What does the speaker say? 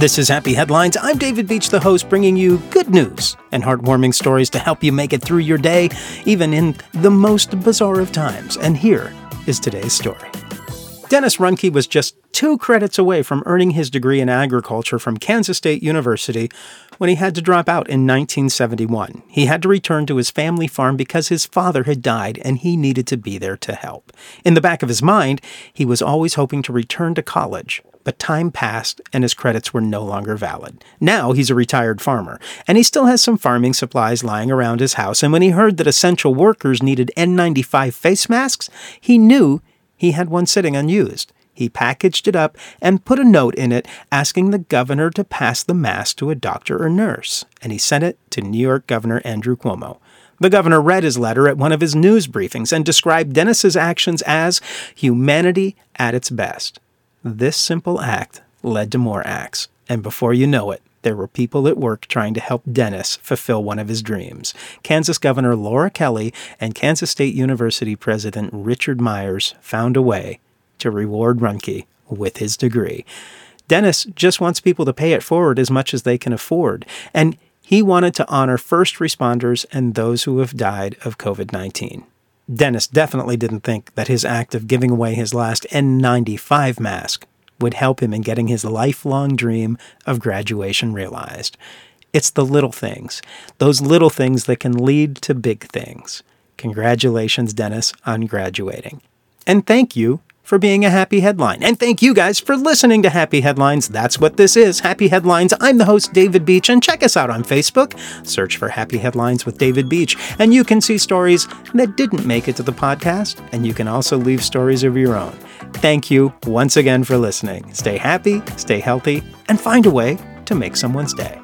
This is Happy Headlines. I'm David Beach, the host, bringing you good news and heartwarming stories to help you make it through your day, even in the most bizarre of times. And here is today's story. Dennis Ruhnke was just two credits away from earning his degree in agriculture from Kansas State University when he had to drop out in 1971. He had to return to his family farm because his father had died and he needed to be there to help. In the back of his mind, he was always hoping to return to college, but time passed and his credits were no longer valid. Now he's a retired farmer, and he still has some farming supplies lying around his house. And when he heard that essential workers needed N95 face masks, he knew he had one sitting unused. He packaged it up and put a note in it asking the governor to pass the mask to a doctor or nurse, and he sent it to New York Governor Andrew Cuomo. The governor read his letter at one of his news briefings and described Dennis's actions as humanity at its best. This simple act led to more acts, and before you know it, there were people at work trying to help Dennis fulfill one of his dreams. Kansas Governor Laura Kelly and Kansas State University President Richard Myers found a way to reward Ruhnke with his degree. Dennis just wants people to pay it forward as much as they can afford, and he wanted to honor first responders and those who have died of COVID 19. Dennis definitely didn't think that his act of giving away his last N95 mask would help him in getting his lifelong dream of graduation realized. It's the little things, those little things that can lead to big things. Congratulations, Dennis, on graduating. And thank you for being a happy headline. And thank you guys for listening to Happy Headlines. That's what this is Happy Headlines. I'm the host, David Beach, and check us out on Facebook. Search for Happy Headlines with David Beach, and you can see stories that didn't make it to the podcast, and you can also leave stories of your own. Thank you once again for listening. Stay happy, stay healthy, and find a way to make someone's day.